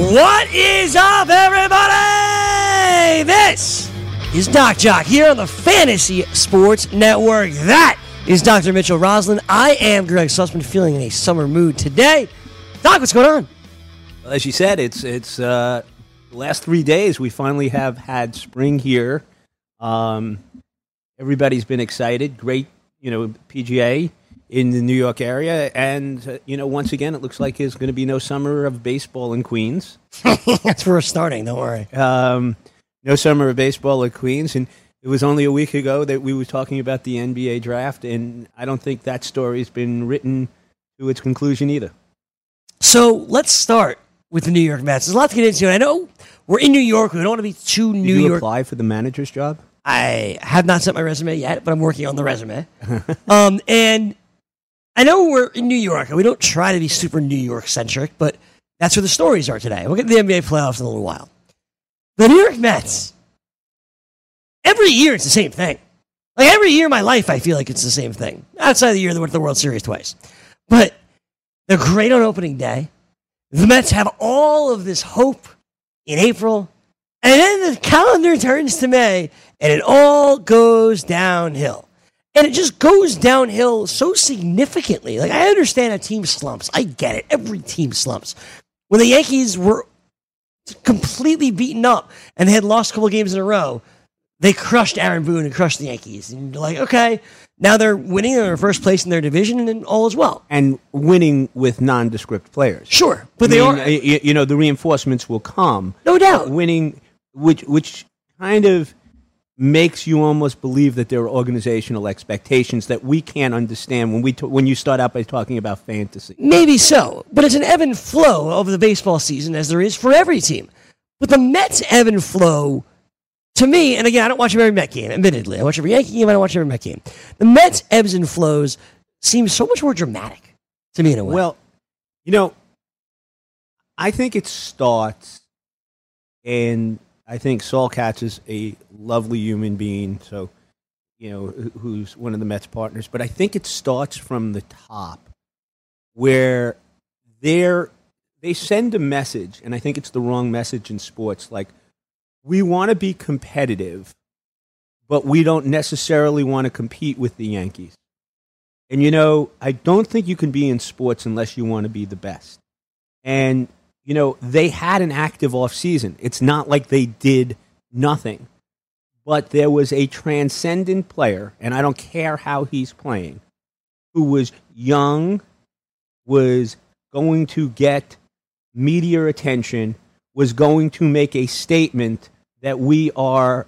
What is up, everybody? This is Doc Jock here on the Fantasy Sports Network. That is Dr. Mitchell Roslin. I am Greg Sussman, feeling in a summer mood today. Doc, what's going on? Well, as you said, it's it's uh, the last three days. We finally have had spring here. Um, everybody's been excited. Great, you know, PGA in the New York area, and uh, you know, once again, it looks like there's going to be no summer of baseball in Queens. That's where we're starting. Don't worry. Um, no summer of baseball in Queens, and it was only a week ago that we were talking about the NBA draft, and I don't think that story's been written to its conclusion either. So let's start with the New York Mets. There's a lot to get into. I know we're in New York. We don't want to be too Did New you York. apply for the manager's job? I have not sent my resume yet, but I'm working on the resume. um, and I know we're in New York, and we don't try to be super New York centric, but that's where the stories are today. We'll get to the NBA playoffs in a little while. The New York Mets, every year it's the same thing. Like every year in my life, I feel like it's the same thing. Outside of the year they went to the World Series twice. But they're great on opening day. The Mets have all of this hope in April, and then the calendar turns to May, and it all goes downhill. And it just goes downhill so significantly. Like, I understand a team slumps. I get it. Every team slumps. When the Yankees were completely beaten up and they had lost a couple games in a row, they crushed Aaron Boone and crushed the Yankees. And you're like, okay, now they're winning. They're in first place in their division, and all is well. and winning with nondescript players. Sure. But I they mean, are. You know, the reinforcements will come. No doubt. Winning, which which kind of makes you almost believe that there are organizational expectations that we can't understand when we t- when you start out by talking about fantasy. Maybe so, but it's an ebb and flow over the baseball season as there is for every team. But the Mets ebb and flow, to me, and again, I don't watch every Met game, admittedly. I watch every Yankee game, I don't watch every Met game. The Mets ebbs and flows seem so much more dramatic to me in a way. Well, you know, I think it starts, and I think Saul Katz is a lovely human being. So, you know, who's one of the Mets partners. But I think it starts from the top, where they're they send a message, and I think it's the wrong message in sports. Like, we want to be competitive, but we don't necessarily want to compete with the Yankees. And you know, I don't think you can be in sports unless you want to be the best. And you know, they had an active off season. It's not like they did nothing. But there was a transcendent player, and I don't care how he's playing, who was young, was going to get media attention, was going to make a statement that we are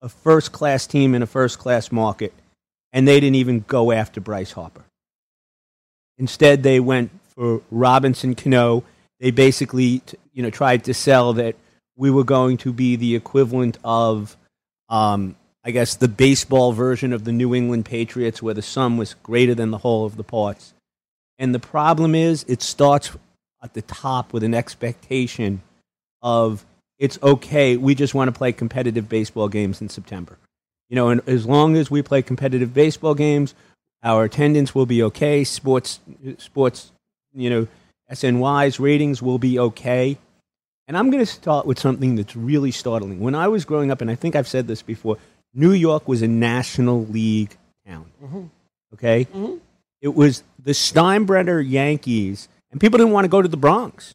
a first class team in a first class market and they didn't even go after Bryce Harper. Instead, they went for Robinson Cano. They basically, you know, tried to sell that we were going to be the equivalent of, um, I guess, the baseball version of the New England Patriots, where the sum was greater than the whole of the parts. And the problem is, it starts at the top with an expectation of it's okay. We just want to play competitive baseball games in September. You know, and as long as we play competitive baseball games, our attendance will be okay. Sports, sports, you know, SNY's ratings will be okay. And I'm going to start with something that's really startling. When I was growing up, and I think I've said this before, New York was a National League town. Mm-hmm. Okay? Mm-hmm. It was the Steinbrenner Yankees, and people didn't want to go to the Bronx.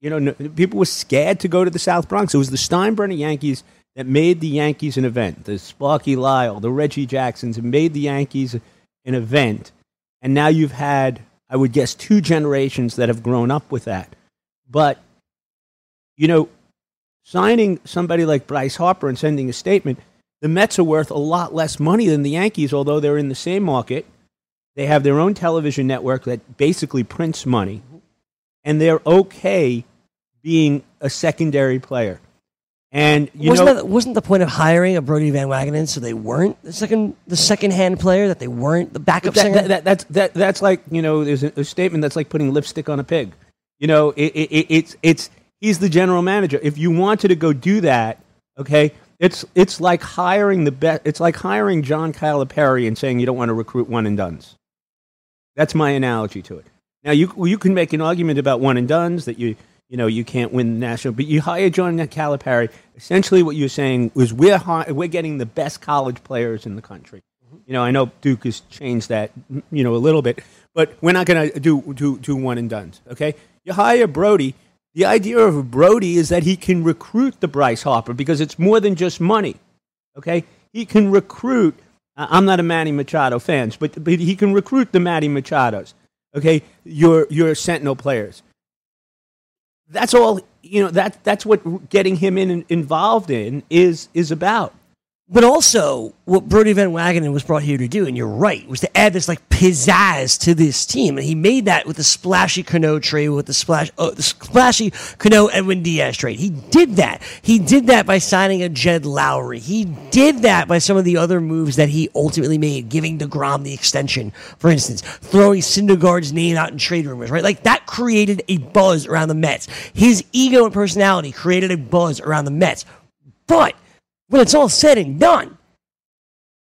You know, no, people were scared to go to the South Bronx. It was the Steinbrenner Yankees that made the Yankees an event. The Sparky Lyle, the Reggie Jacksons made the Yankees an event. And now you've had, I would guess, two generations that have grown up with that. But, you know, signing somebody like Bryce Harper and sending a statement, the Mets are worth a lot less money than the Yankees, although they're in the same market. They have their own television network that basically prints money, and they're okay being a secondary player. And you wasn't, know, that, wasn't the point of hiring a Brodie Van Wagenen so they weren't the second the second hand player that they weren't the backup that, singer? that, that, that's that, that's like you know, there's a, a statement that's like putting lipstick on a pig. You know, it, it, it, it's it's he's the general manager. If you wanted to go do that, okay, it's it's like hiring the best. It's like hiring John Calipari and saying you don't want to recruit one and duns. That's my analogy to it. Now you you can make an argument about one and duns that you you know you can't win the national. But you hire John Calipari. Essentially, what you're saying was we're hi- we're getting the best college players in the country. You know, I know Duke has changed that, you know, a little bit, but we're not going to do do do one and duns. Okay, you hire Brodie. The idea of Brodie is that he can recruit the Bryce Harper because it's more than just money. Okay, he can recruit. I'm not a Manny Machado fan, but but he can recruit the Manny Machados. Okay, your your Sentinel players. That's all. You know that that's what getting him in involved in is is about. But also, what Brodie Van Wagenen was brought here to do, and you're right, was to add this like pizzazz to this team, and he made that with the splashy Cano trade, with the splash, uh, the splashy Cano Edwin Diaz trade. He did that. He did that by signing a Jed Lowrie. He did that by some of the other moves that he ultimately made, giving Degrom the extension, for instance, throwing Syndergaard's name out in trade rumors, right? Like that created a buzz around the Mets. His ego and personality created a buzz around the Mets, but when it's all said and done,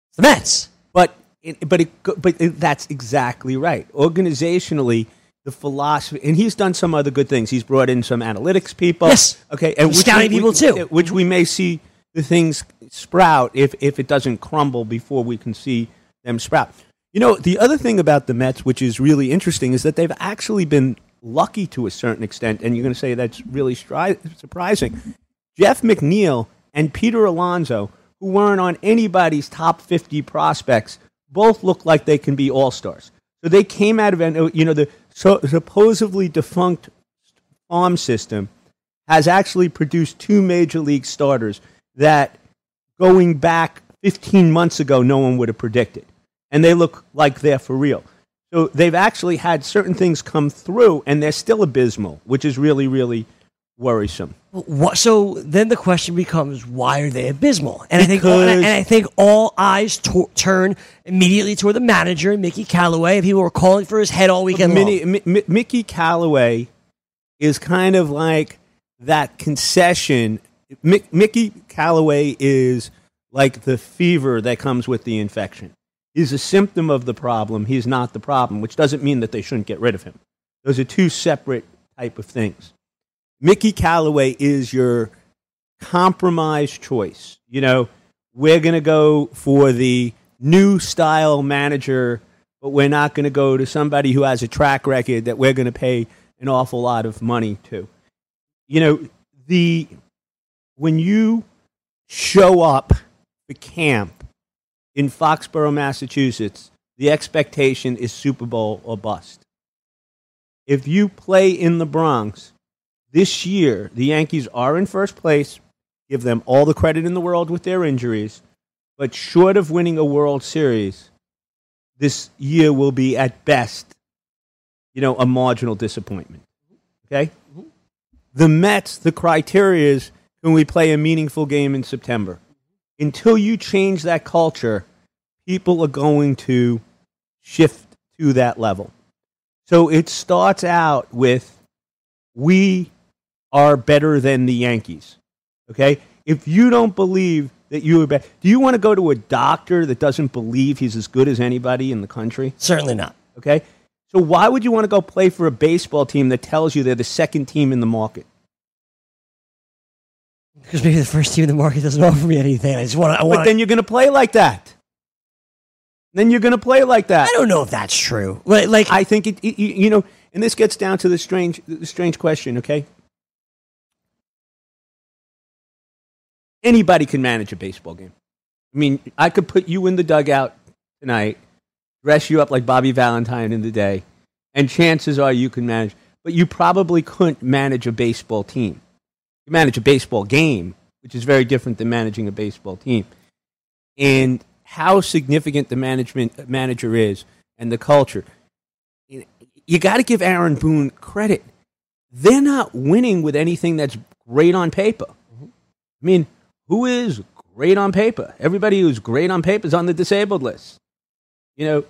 it's the Mets. But it, but it, but it, that's exactly right. Organizationally, the philosophy, and he's done some other good things. He's brought in some analytics people. Yes. Okay. Some which scouting people, too. Which we may see the things sprout if if it doesn't crumble before we can see them sprout. You know, the other thing about the Mets, which is really interesting, is that they've actually been lucky to a certain extent, and you're going to say that's really stri- surprising. Jeff McNeil and Peter Alonso, who weren't on anybody's top 50 prospects, both look like they can be all stars. So they came out of, uh, you know, the so, supposedly defunct farm system has actually produced two major league starters that going back 15 months ago, no one would have predicted. And they look like they're for real. So they've actually had certain things come through, and they're still abysmal, which is really, really worrisome. What, so then the question becomes, why are they abysmal? And I think, and I, and I think all eyes to- turn immediately toward the manager, Mickey Callaway. and People were calling for his head all weekend long. Minnie, Mi- Mi- Mickey Callaway is kind of like that concession. Mi- Mickey Callaway is like the fever that comes with the infection. He's a symptom of the problem. He's not the problem, which doesn't mean that they shouldn't get rid of him. Those are two separate type of things. Mickey Callaway is your compromise choice. You know, we're going to go for the new style manager, but we're not going to go to somebody who has a track record that we're going to pay an awful lot of money to. You know, the when you show up the camp in Foxborough, Massachusetts, the expectation is Super Bowl or bust. If you play in the Bronx, this year, the Yankees are in first place. Give them all the credit in the world with their injuries. But short of winning a World Series, this year will be at best, you know, a marginal disappointment. Okay? The Mets, the criteria is can we play a meaningful game in September? Until you change that culture, people are going to shift to that level. So it starts out with we are better than the Yankees. Okay? If you don't believe that you are better, do you want to go to a doctor that doesn't believe he's as good as anybody in the country? Certainly not. Okay? So why would you want to go play for a baseball team that tells you they're the second team in the market? Because maybe the first team in the market doesn't offer me anything. I just want to. But then you're going to play like that. Then you're going to play like that. I don't know if that's true. Like, I think it, it- you, you know, and this gets down to the strange, the strange question. Okay, anybody can manage a baseball game. I mean, I could put you in the dugout tonight, dress you up like Bobby Valentine in the day, and chances are you can manage. But you probably couldn't manage a baseball team. You manage a baseball game, which is very different than managing a baseball team. And how significant the management manager is and the culture you got to give Aaron Boone credit. They're not winning with anything that's great on paper. Mm-hmm. I mean, who is great on paper? Everybody who's great on paper is on the disabled list. You know,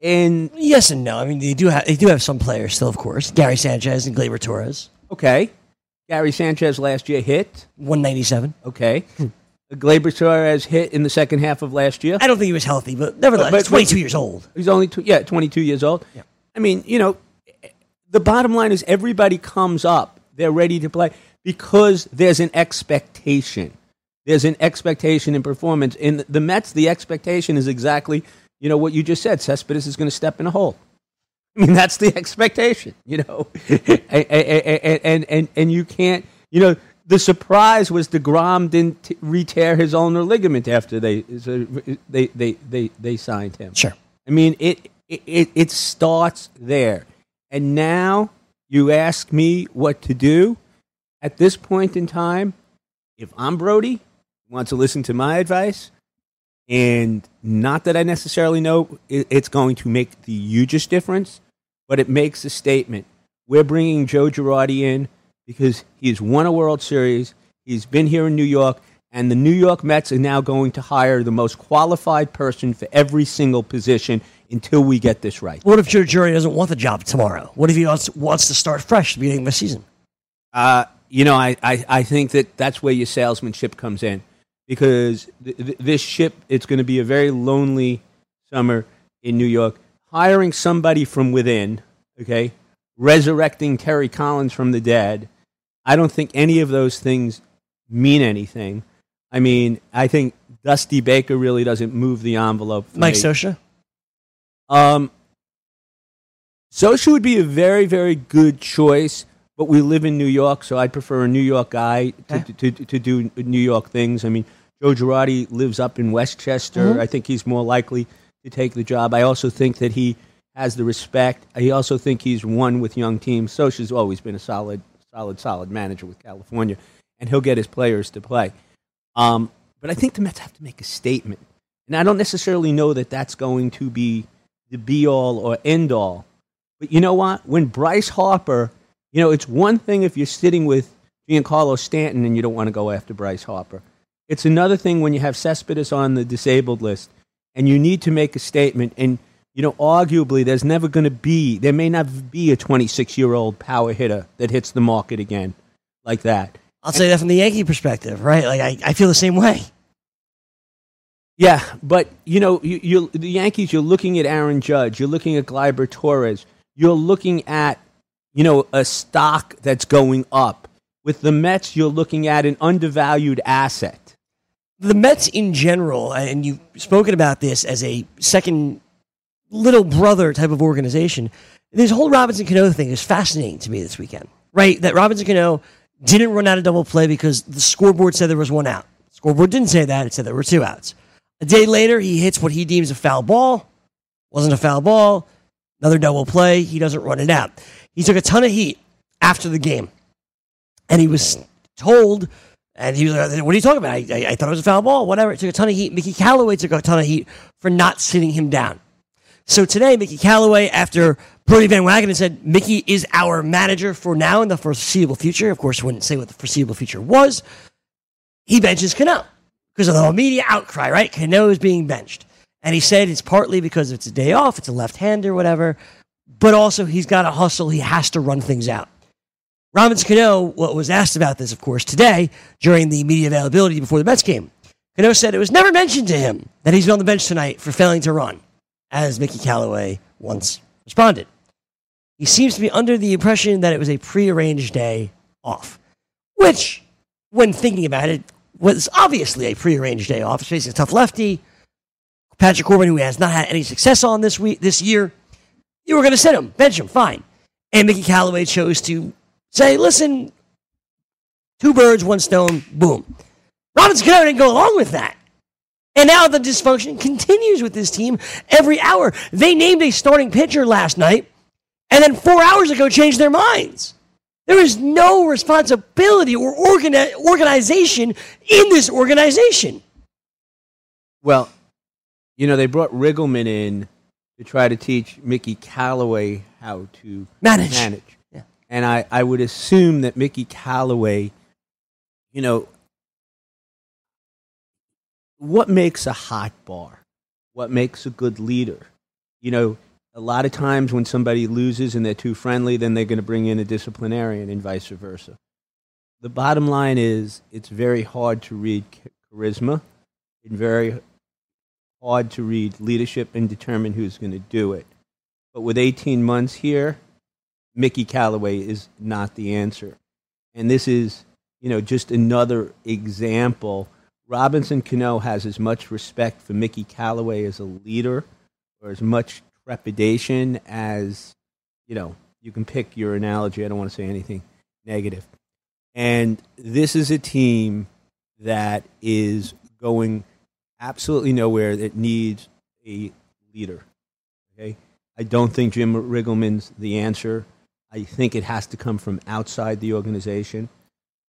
and yes and no. I mean, they do have they do have some players still, of course. Gary Sanchez and Gleyber Torres, okay, Gary Sanchez last year hit. one ninety seven. Okay, hmm. Gleyber Torres hit in the second half of last year. I don't think he was healthy, but nevertheless, But- twenty two years old. He's only two, yeah, 22 years old. Yeah. I mean, you know, the bottom line is everybody comes up they're ready to play because there's an expectation. There's an expectation in performance. In the Mets, the expectation is exactly, you know, what you just said. Cespedes is going to step in a hole. I mean, that's the expectation, you know, and, and, and, and, you can't, you know, the surprise was DeGrom didn't t- re-tear his ulnar ligament after they, they, they, they, they signed him. Sure. I mean, it, it, it starts there. And now you ask me what to do at this point in time. If I'm Brodie, want to listen to my advice, and not that I necessarily know it's going to make the hugest difference, but it makes a statement. We're bringing Joe Girardi in because he's won a World Series. He's been here in New York, and the New York Mets are now going to hire the most qualified person for every single position until we get this right. What if Joe Girardi doesn't want the job tomorrow? What if he wants, wants to start fresh at the beginning of the season? Uh, you know, I, I, I think that that's where your salesmanship comes in because th- th- this ship, it's going to be a very lonely summer in New York. Hiring somebody from within, okay, resurrecting Terry Collins from the dead, I don't think any of those things mean anything. I mean, I think Dusty Baker really doesn't move the envelope. Mike me. Scioscia? Um, Scioscia would be a very, very good choice, but we live in New York, so I'd prefer a New York guy to, Okay. to, to, to do New York things. I mean, Joe Girardi lives up in Westchester. Mhm. I think he's more likely to take the job. I also think that he has the respect. I also think he's won with young teams. Scioscia's always been a solid, solid, solid manager with California, and he'll get his players to play. Um, but I think the Mets have to make a statement. And I don't necessarily know that that's going to be the be all or end all. But you know what? When Bryce Harper, you know, it's one thing if you're sitting with Giancarlo Stanton and you don't want to go after Bryce Harper. It's another thing when you have Cespedes on the disabled list and you need to make a statement. And, you know, arguably there's never going to be, there may not be a 26 year old power hitter that hits the market again like that. I'll say that from the Yankee perspective, right? Like, I, I feel the same way. Yeah, but you know, you, you the Yankees. You're looking at Aaron Judge. You're looking at Gleyber Torres. You're looking at you know a stock that's going up. With the Mets, you're looking at an undervalued asset. the Mets in general, and you've spoken about this as a second little brother type of organization. This whole Robinson Cano thing is fascinating to me this weekend, right? That Robinson Cano didn't run out of double play because the scoreboard said there was one out. The scoreboard didn't say that; it said there were two outs. A day later, he hits what he deems a foul ball. Wasn't a foul ball. Another double play. He doesn't run it out. He took a ton of heat after the game, and he was told and he was like, What are you talking about? I, I, I thought it was a foul ball, whatever. It took a ton of heat. Mickey Callaway took a ton of heat for not sitting him down. So today, Mickey Callaway, after Brodie Van Wagenen said Mickey is our manager for now and the foreseeable future, of course, wouldn't say what the foreseeable future was, he benches Cano because of the whole media outcry, right? Cano is being benched. And he said it's partly because it's a day off, it's a left hander, whatever, but also he's got to hustle, he has to run things out. Robinson Cano what was asked about this, of course, today during the media availability before the Mets game. Cano said it was never mentioned to him that he's on the bench tonight for failing to run, as Mickey Callaway once responded. He seems to be under the impression that it was a prearranged day off, which, when thinking about it, was obviously a prearranged day off. He's facing a tough lefty, Patrick Corbin, who has not had any success on this week this year. You were going to sit him, bench him, fine. And Mickey Callaway chose to say, listen, two birds, one stone, boom. Robinson Cano didn't go along with that. And now the dysfunction continues with this team every hour. They named a starting pitcher last night, and then four hours ago changed their minds. There is no responsibility or organi- organization in this organization. Well, you know, they brought Riggleman in to try to teach Mickey Callaway how to Manage. manage. Yeah. And I, I would assume that Mickey Callaway, you know, what makes a hot bar? What makes a good leader? You know, a lot of times when somebody loses and they're too friendly, then they're going to bring in a disciplinarian and vice versa. The bottom line is it's very hard to read charisma and very hard to read leadership and determine who's going to do it. But with 18 months here, Mickey Callaway is not the answer. And this is, you know, just another example. Robinson Cano has as much respect for Mickey Callaway as a leader, or as much trepidation as, you know, you can pick your analogy. I don't want to say anything negative. And this is a team that is going absolutely nowhere that needs a leader. Okay? I don't think Jim Riggleman's the answer. I think it has to come from outside the organization.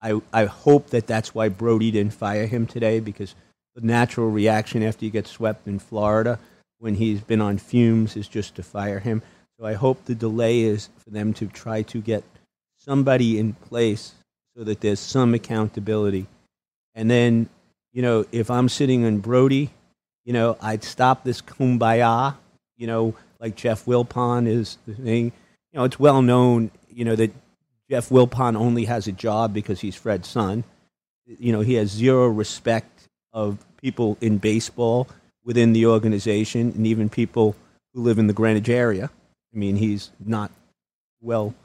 I, I hope that that's why Brodie didn't fire him today because the natural reaction after you get swept in Florida when he's been on fumes is just to fire him. So I hope the delay is for them to try to get somebody in place so that there's some accountability. And then, you know, if I'm sitting in Brodie, you know, I'd stop this kumbaya, you know, like Jeff Wilpon is saying. You know, it's well known, you know, that Jeff Wilpon only has a job because he's Fred's son. You know, he has zero respect of people in baseball within the organization and even people who live in the Greenwich area. I mean, he's not well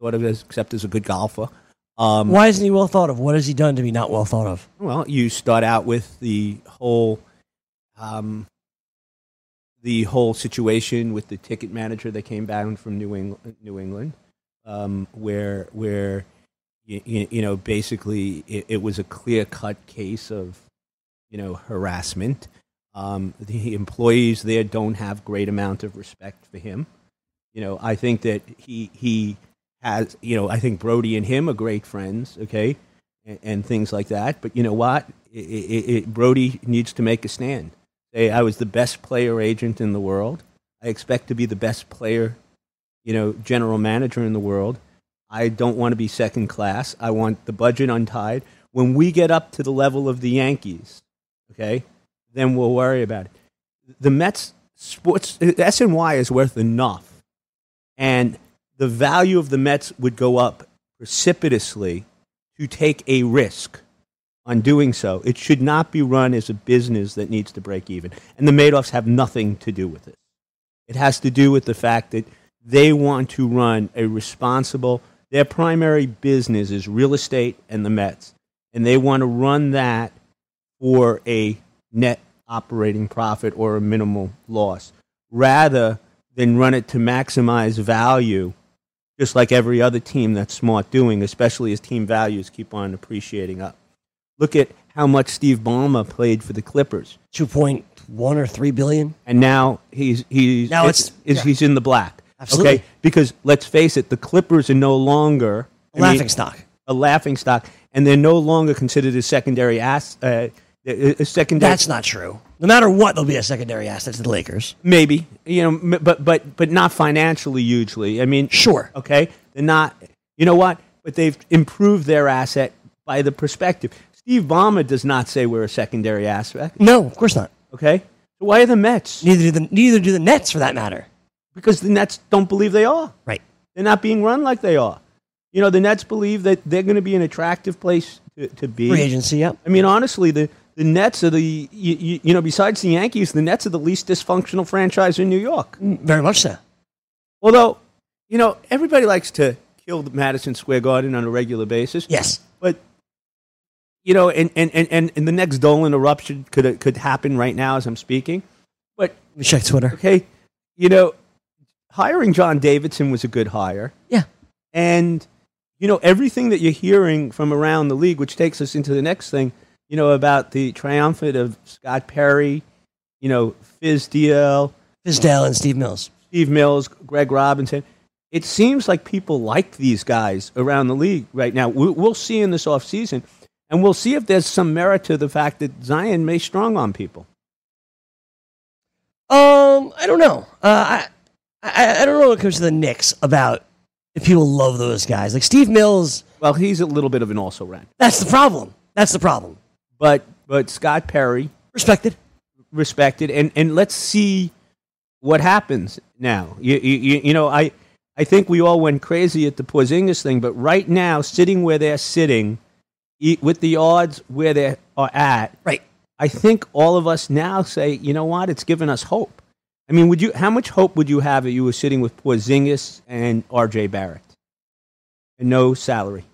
thought of as, except as a good golfer. Um, Why isn't he well thought of? What has he done to be not well thought of? well, you start out with the whole, um, the whole situation with the ticket manager that came down from New England, New England, um, where where you, you know basically it, it was a clear cut case of you know harassment. Um, the employees there don't have great amount of respect for him. You know, I think that he he has you know I think Brodie and him are great friends. Okay, and, and things like that. But you know what? It, it, it, Brodie needs to make a stand. Say, I was the best player agent in the world. I expect to be the best player, you know, general manager in the world. I don't want to be second class. I want the budget untied. When we get up to the level of the Yankees, okay, then we'll worry about it. The Mets sports SNY is worth enough, and the value of the Mets would go up precipitously to take a risk on doing so. It should not be run as a business that needs to break even. And the Madoffs have nothing to do with it. It has to do with the fact that they want to run a responsible, their primary business is real estate and the Mets. And they want to run that for a net operating profit or a minimal loss rather than run it to maximize value just like every other team that's smart doing, especially as team values keep on appreciating up. Look at how much Steve Ballmer played for the Clippers, Two point one or three billion. and now he's he's Now it's- is yeah. he's in the black. Absolutely. Okay, because let's face it, the Clippers are no longer mean, Laughing stock. a laughing stock, and they're no longer considered a secondary ass. Uh, a secondary. That's not true. No matter what, there'll be a secondary asset to the Lakers. maybe you know, but but but not financially hugely. I mean, Sure. Okay, they're not. You know what? But they've improved their asset by the perspective. Steve Ballmer does not say we're a secondary asset. No, of course not. Okay, so why are the Mets? Neither do the neither do the Nets, for that matter. Because the Nets don't believe they are. Right. They're not being run like they are. You know, the Nets believe that they're going to be an attractive place to, to be. Free agency. Yep. I mean, honestly, the, the Nets are the, you, you, you know, besides the Yankees, the Nets are the least dysfunctional franchise in New York. Mm, Very much so. Although, you know, everybody likes to kill the Madison Square Garden on a regular basis. Yes. But, you know, and, and, and, and, the next Dolan eruption could, could happen right now as I'm speaking. But, me check Twitter. okay, you know, hiring John Davidson was a good hire. Yeah. And, you know, everything that you're hearing from around the league, which takes us into the next thing, you know, about the triumphant of Scott Perry, you know, Fizdale, Fizdale and Steve Mills. Steve Mills, Greg Robinson. It seems like people like these guys around the league right now. We- We'll see in this offseason, and we'll see if there's some merit to the fact that Zion may strong on people. Um, I don't know. Uh, I, I I don't know when it comes to the Knicks about if people love those guys. Like Steve Mills, Well, he's a little bit of an also ran. that's the problem. That's the problem. But, but Scott Perry, Respected. respected, and, and let's see what happens now. You, you, you know, I, I think we all went crazy at the Porzingis thing, but right now, sitting where they're sitting, with the odds where they are at, Right. I think all of us now say, you know what, it's given us hope. I mean, would you? How much hope would you have if you were sitting with Porzingis and R.J. Barrett, and no salary?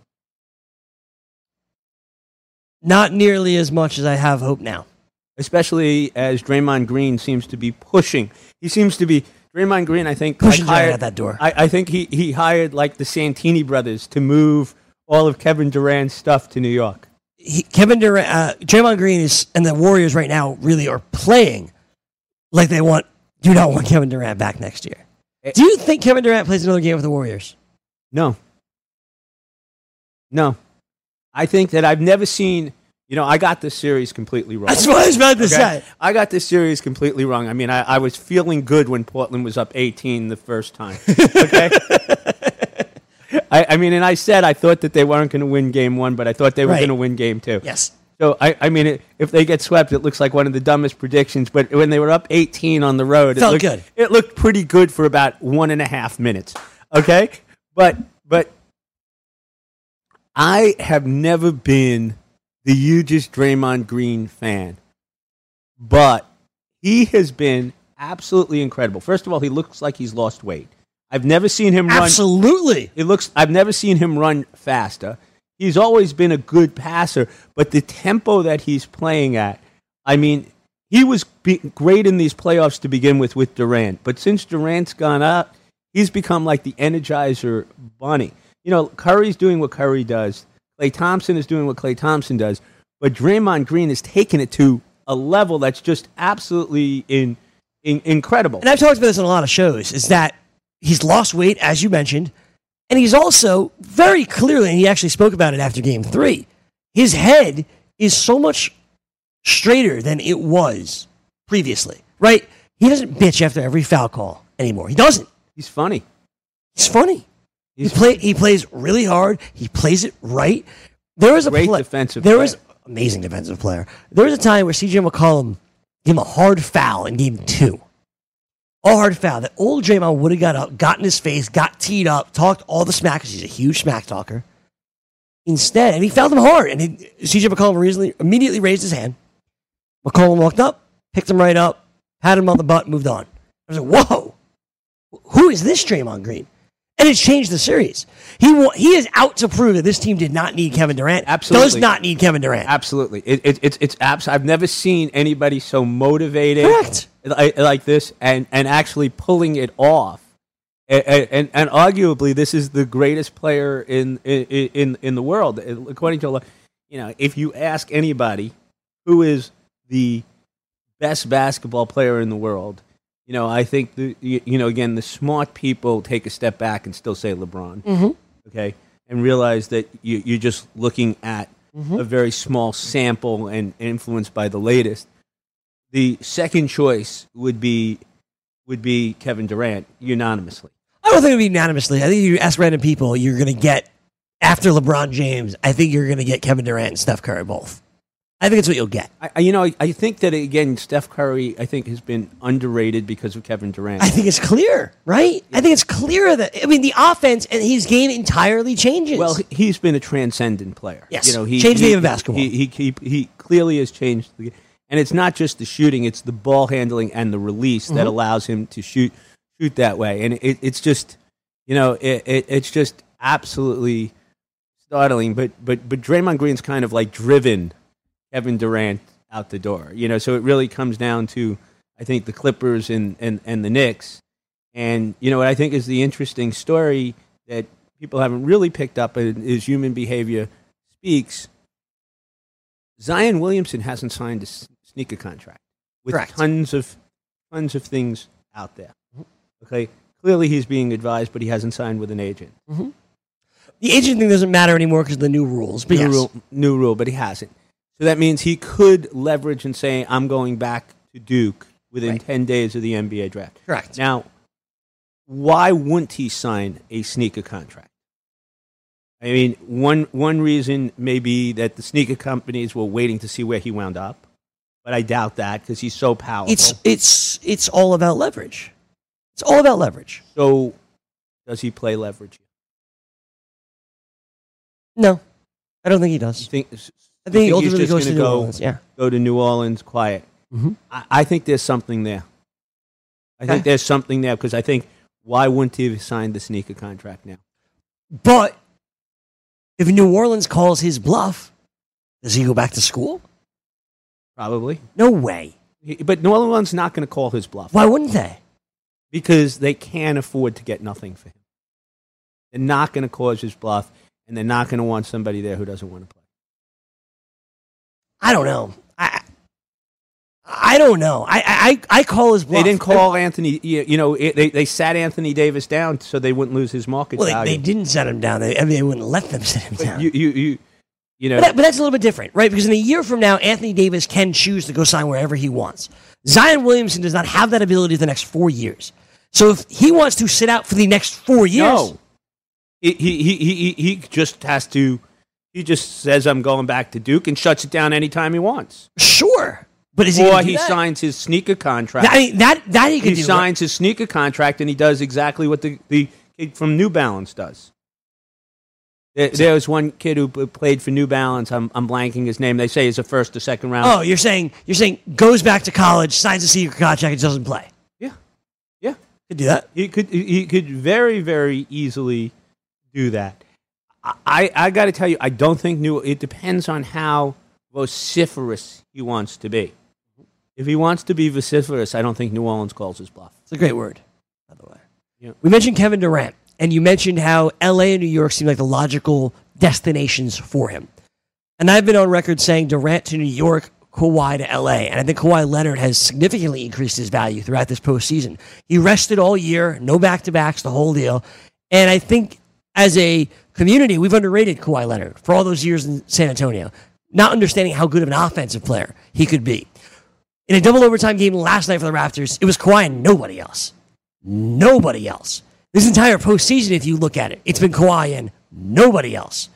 Not nearly as much as I have hope now. especially as Draymond Green seems to be pushing. He seems to be Draymond Green. I think Pushing like, hired, out that door. I, I think he he hired like the Santini brothers to move all of Kevin Durant's stuff to New York. He, Kevin Durant, uh, Draymond Green is, and the Warriors right now really are playing like they want, do not want Kevin Durant back next year. Eh. Do you think Kevin Durant plays another game with the Warriors? No, no. I think that I've never seen. You know, I got this series completely wrong. That's what I was about to Okay? say. I got this series completely wrong. I mean, I, I was feeling good when Portland was up 18 the first time. Okay. I, I mean, and I said I thought that they weren't going to win game one, but I thought they were Right. going to win game two. Yes. So, I, I mean, it, if they get swept, it looks like one of the dumbest predictions. But when they were up 18 on the road, Felt it looked, good. It looked pretty good for about one and a half minutes. Okay. But, but I have never been the hugest Draymond Green fan, but he has been absolutely incredible. First of all, he looks like he's lost weight. I've never seen him run. Absolutely. It looks. I've never seen him run faster. He's always been a good passer, but the tempo that he's playing at, I mean, he was be- great in these playoffs to begin with with Durant, but since Durant's gone up, he's become like the Energizer Bunny. You know, Curry's doing what Curry does. Klay Thompson is doing what Klay Thompson does, but Draymond Green has taken it to a level that's just absolutely in, in incredible. And I've talked about this on a lot of shows, is that he's lost weight, as you mentioned, and he's also very clearly, and he actually spoke about it after game three, his head is so much straighter than it was previously, right? He doesn't bitch after every foul call anymore. He doesn't. He's funny. He's funny. He, He's play, he plays really hard. He plays it right. There was a Great play, defensive There player. was amazing defensive player. There was a time where CJ McCollum gave him a hard foul in game two. A hard foul that old Draymond would have got up, got in his face, got teed up, talked all the smack because he's a huge smack talker. Instead, and he fouled him hard, and he, CJ McCollum reasonably, immediately raised his hand. McCollum walked up, picked him right up, had him on the butt, moved on. I was like, whoa, who is this Draymond Green? And it's changed the series. He wa- he is out to prove that this team did not need Kevin Durant. Absolutely, does not need Kevin Durant. Absolutely, it, it, it's it's abs- I've never seen anybody so motivated Correct. like, like this, and and actually pulling it off. And, and and arguably, this is the greatest player in in in, in the world, according to you know. If you ask anybody who is the best basketball player in the world, you know, I think the you, you know again the smart people take a step back and still say LeBron Mm-hmm. okay, and realize that you, you're just looking at Mm-hmm. a very small sample and influenced by the latest. The second choice would be would be Kevin Durant unanimously. I don't think it'll be unanimously. I think if you ask random people, you're going to get after LeBron James. I think you're going to get Kevin Durant and Steph Curry both. I think it's what you'll get. I, you know, I, I think that again, Steph Curry, I think has been underrated because of Kevin Durant. I think it's clear, right? I think it's clear that I mean the offense and his game entirely changes. Well, he- he's been a transcendent player. Yes. you know, he Changed the game of basketball. He, he, he, he clearly has changed, the, and it's not just the shooting; it's the ball handling and the release Mm-hmm. that allows him to shoot shoot that way. And it, it's just, you know, it, it, it's just absolutely startling. But but but Draymond Green's kind of like driven Kevin Durant out the door. You know, so it really comes down to I think the Clippers and and, and the Knicks. And you know what I think is the interesting story that people haven't really picked up is human behavior speaks. Zion Williamson hasn't signed a sneaker contract with Correct. tons of tons of things out there. Okay, clearly he's being advised, but he hasn't signed with an agent. Mm-hmm. the agent thing doesn't matter anymore because of the new rules. But new yes. rule, new rule, but he hasn't. So that means he could leverage and say, "I'm going back to Duke within Right. ten days of the NBA draft." correct. Now, why wouldn't he sign a sneaker contract? I mean, one one reason may be that the sneaker companies were waiting to see where he wound up, but I doubt that because he's so powerful. It's it's it's all about leverage. It's all about leverage. so, does he play leverage? No, I don't think he You does. think? I think he he's ultimately just goes to gonna New go- Orleans. Yeah. Go to New Orleans, quiet. Mhm. I, I think there's something there. I Okay. think there's something there because I think why wouldn't he have signed the sneaker contract now? But if New Orleans calls his bluff, Does he go back to school? Probably. No way. He- But New Orleans not going to call his bluff Why wouldn't they? because they can't afford to get nothing for him. They're not going to cause his bluff, and they're not going to want somebody there who doesn't want to play. I don't know. I I don't know. I I, I call his bluff. They didn't call Anthony. You know, it, they they sat Anthony Davis down so they wouldn't lose his market Well, they, value. they didn't set him down. They, I mean, they wouldn't let them sit him down. you, you, you, you know, But, that, but that's a little bit different, right? Because in a year from now, Anthony Davis can choose to go sign wherever he wants. Zion Williamson does not have that ability the next four years. So if he wants to sit out for the next four years, no, he, he, he, he just has to. He just says, "I'm going back to Duke," and shuts it down anytime he wants. sure. But is he? Or he that? signs his sneaker contract. I mean, that that he could he do. signs his sneaker contract, and he does exactly what the, the kid from New Balance does. There, there was one kid who played for New Balance. I'm, I'm blanking his name. They say he's a first or second round. Oh, you're saying you're saying goes back to college, signs a secret contract, and doesn't play. yeah, yeah. Could do that. He could he could very very easily do that. I I got to tell you, I don't think New. It depends on how vociferous he wants to be. If he wants to be vociferous, I don't think New Orleans calls his bluff. It's a great word, by the way. Yeah. We mentioned Kevin Durant, and you mentioned how LA and New York seem like the logical destinations for him. And I've been on record saying Durant to New York, Kawhi to LA. And I think Kawhi Leonard has significantly increased his value throughout this postseason. He rested all year, no back to backs, the whole deal. And I think as a community, we've underrated Kawhi Leonard for all those years in San Antonio, not understanding how good of an offensive player he could be. In a double overtime game last night for the Raptors, it was Kawhi and nobody else. Nobody else. This entire postseason, if you look at it, it's been Kawhi and nobody else.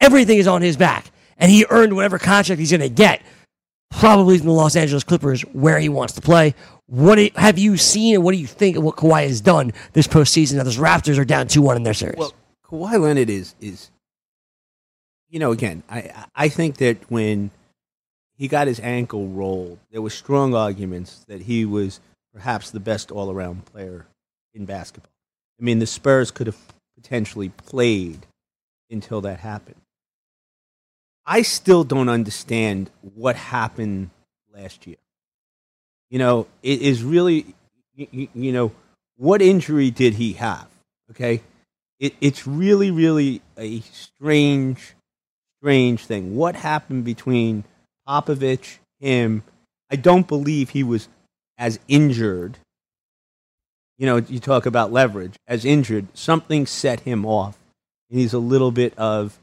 Everything is on his back, and he earned whatever contract he's going to get, probably from the Los Angeles Clippers, where he wants to play. What have you seen, and what do you think of what Kawhi has done this postseason? Now, those Raptors are down two one in their series. Well, Kawhi Leonard is is, you know, again, I I think that when he got his ankle rolled, there were strong arguments that he was perhaps the best all around player in basketball. I mean, the Spurs could have potentially played until that happened. I still don't understand what happened last year. You know, it is really, you, you know, what injury did he have? Okay, it, it's really, really a strange, strange thing. What happened between Popovich, him? I don't believe he was as injured. You know, you talk about leverage as injured. Something set him off, and he's a little bit of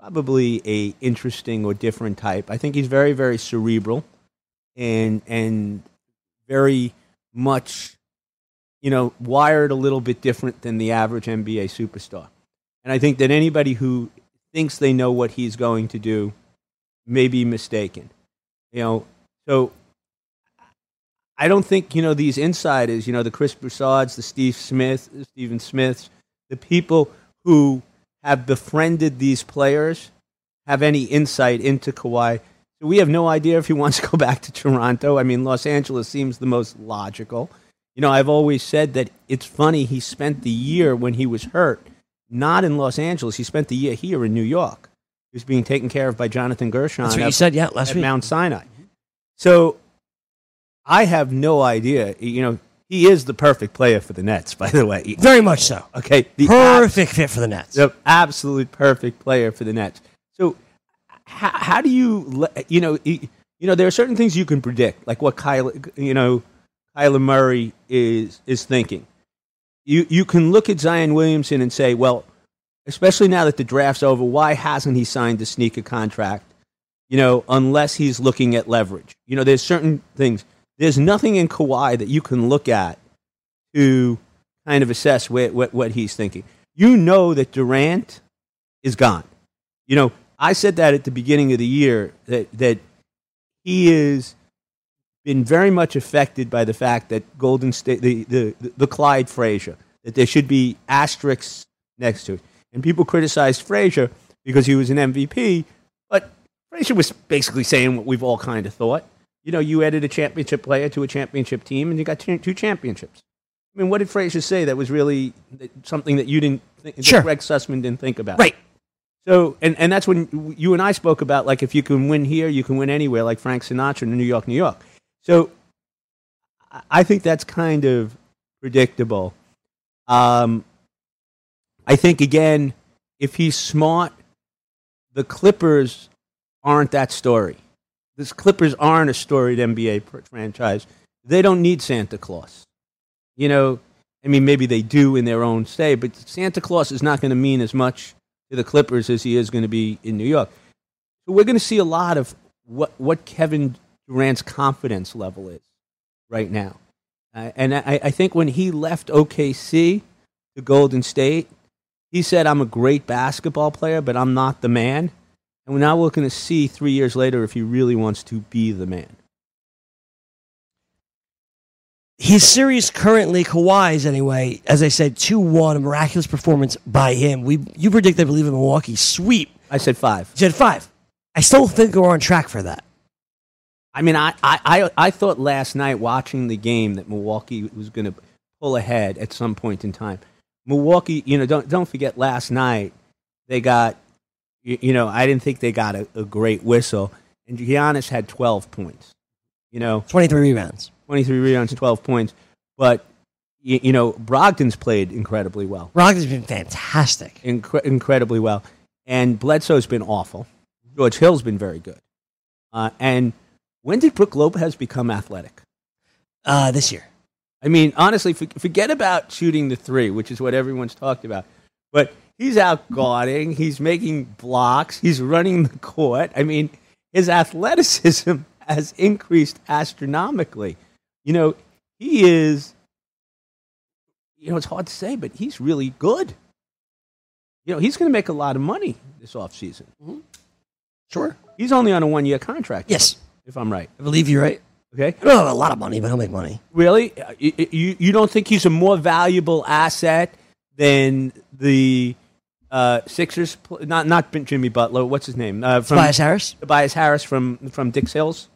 probably a interesting or different type. I think he's very, very cerebral, and and very much you know, wired a little bit different than the average NBA superstar. And I think that anybody who thinks they know what he's going to do may be mistaken. You know, so I don't think, you know, these insiders, you know, the Chris Broussards, the Steve Smith, Stephen Smiths, the people who have befriended these players have any insight into Kawhi. So we have no idea if he wants to go back to Toronto. I mean, Los Angeles seems the most logical. You know, I've always said that it's funny he spent the year when he was hurt not in Los Angeles. He spent the year here in New York. He was being taken care of by Jonathan Gershon That's what you said, yeah, last at week. Mount Sinai. Mm-hmm. So I have no idea. You know, he is the perfect player for the Nets, by the way. Very much so. Okay, the Perfect fit for the Nets. the absolute perfect player for the Nets. So, how, how do you, you know, you know, there are certain things you can predict, like what Kyle, you know, Kyler Murray is is thinking. You you can look at Zion Williamson and say, well, especially now that the draft's over, why hasn't he signed a sneaker contract? You know, unless he's looking at leverage. You know, there's certain things. There's nothing in Kawhi that you can look at to kind of assess what, what, what he's thinking. You know that Durant is gone. You know, I said that at the beginning of the year that, that he is been very much affected by the fact that Golden State, the, the, the Clyde Frazier, that there should be asterisks next to it. And people criticized Frazier because he was an MVP, but Frazier was basically saying what we've all kind of thought. You know, you added a championship player to a championship team, and you got two championships. I mean, what did Frazier say that was really something that you didn't think, Sure. that Greg Sussman didn't think about? Right. So, and, and that's when you and I spoke about like if you can win here, you can win anywhere, like Frank Sinatra in New York, New York. So, I- think that's kind of predictable. Um, I think again, if he's smart, the Clippers aren't that story. The Clippers aren't a storied NBA franchise. They don't need Santa Claus. You know, I mean, maybe they do in their own say, but Santa Claus is not going to mean as much to the Clippers as he is going to be in New York. So we're going to see a lot of what, what Kevin Durant's confidence level is right now. Uh, and I, I think when he left OKC to Golden State, he said, I'm a great basketball player, but I'm not the man. And we're now looking to see three years later if he really wants to be the man. His series currently, Kawhi's anyway, as I said, 2 1, a miraculous performance by him. We You predict, I believe, in Milwaukee sweep. I said five. You said five. I still think we're on track for that. I mean, I, I, I, I thought last night watching the game that Milwaukee was going to pull ahead at some point in time. Milwaukee, you know, don't, don't forget last night they got, you, you know, I didn't think they got a, a great whistle, and Giannis had 12 points. You know, 23 rebounds. 23 rebounds, 12 points. But, you, you know, Brogdon's played incredibly well. Brogdon's been fantastic. Incre- incredibly well. And Bledsoe's been awful. George Hill's been very good. Uh, and when did Brook Lopez become athletic? Uh, this year. I mean, honestly, forget about shooting the three, which is what everyone's talked about. But he's out guarding, he's making blocks, he's running the court. I mean, his athleticism has increased astronomically. You know, he is, you know, it's hard to say, but he's really good. You know, he's going to make a lot of money this offseason. Sure. He's only on a one year contract. Yes. If I'm right. I believe you're right. Okay. I don't have a lot of money, but he'll make money. Really? Uh, You, you, you don't think he's a more valuable asset than the uh, Sixers? pl- Not not Jimmy Butler. What's his name? Uh, from Tobias Harris? Tobias Harris from from Dix Hills.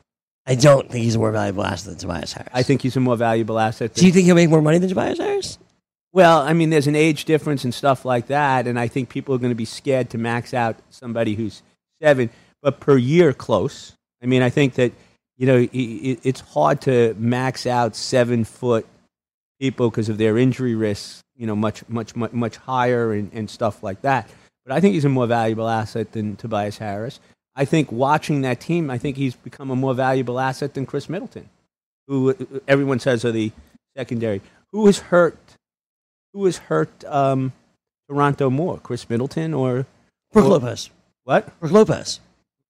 I don't think he's a more valuable asset than Tobias Harris. I think he's a more valuable asset. Do you think he'll make more money than Tobias Harris? well, I mean, there's an age difference and stuff like that, and I think people are going to be scared to max out somebody who's seven, but per year close. I mean, I think that you know it's hard to max out seven foot people because of their injury risks. You know, much much much much higher and, and stuff like that. But I think he's a more valuable asset than Tobias Harris. I think watching that team, I think he's become a more valuable asset than Khris Middleton, who uh, everyone says are the secondary. Who was hurt? Who was hurt? Um, Toronto more, Khris Middleton or Brooke Well- Lopez. what? Brook Lopez.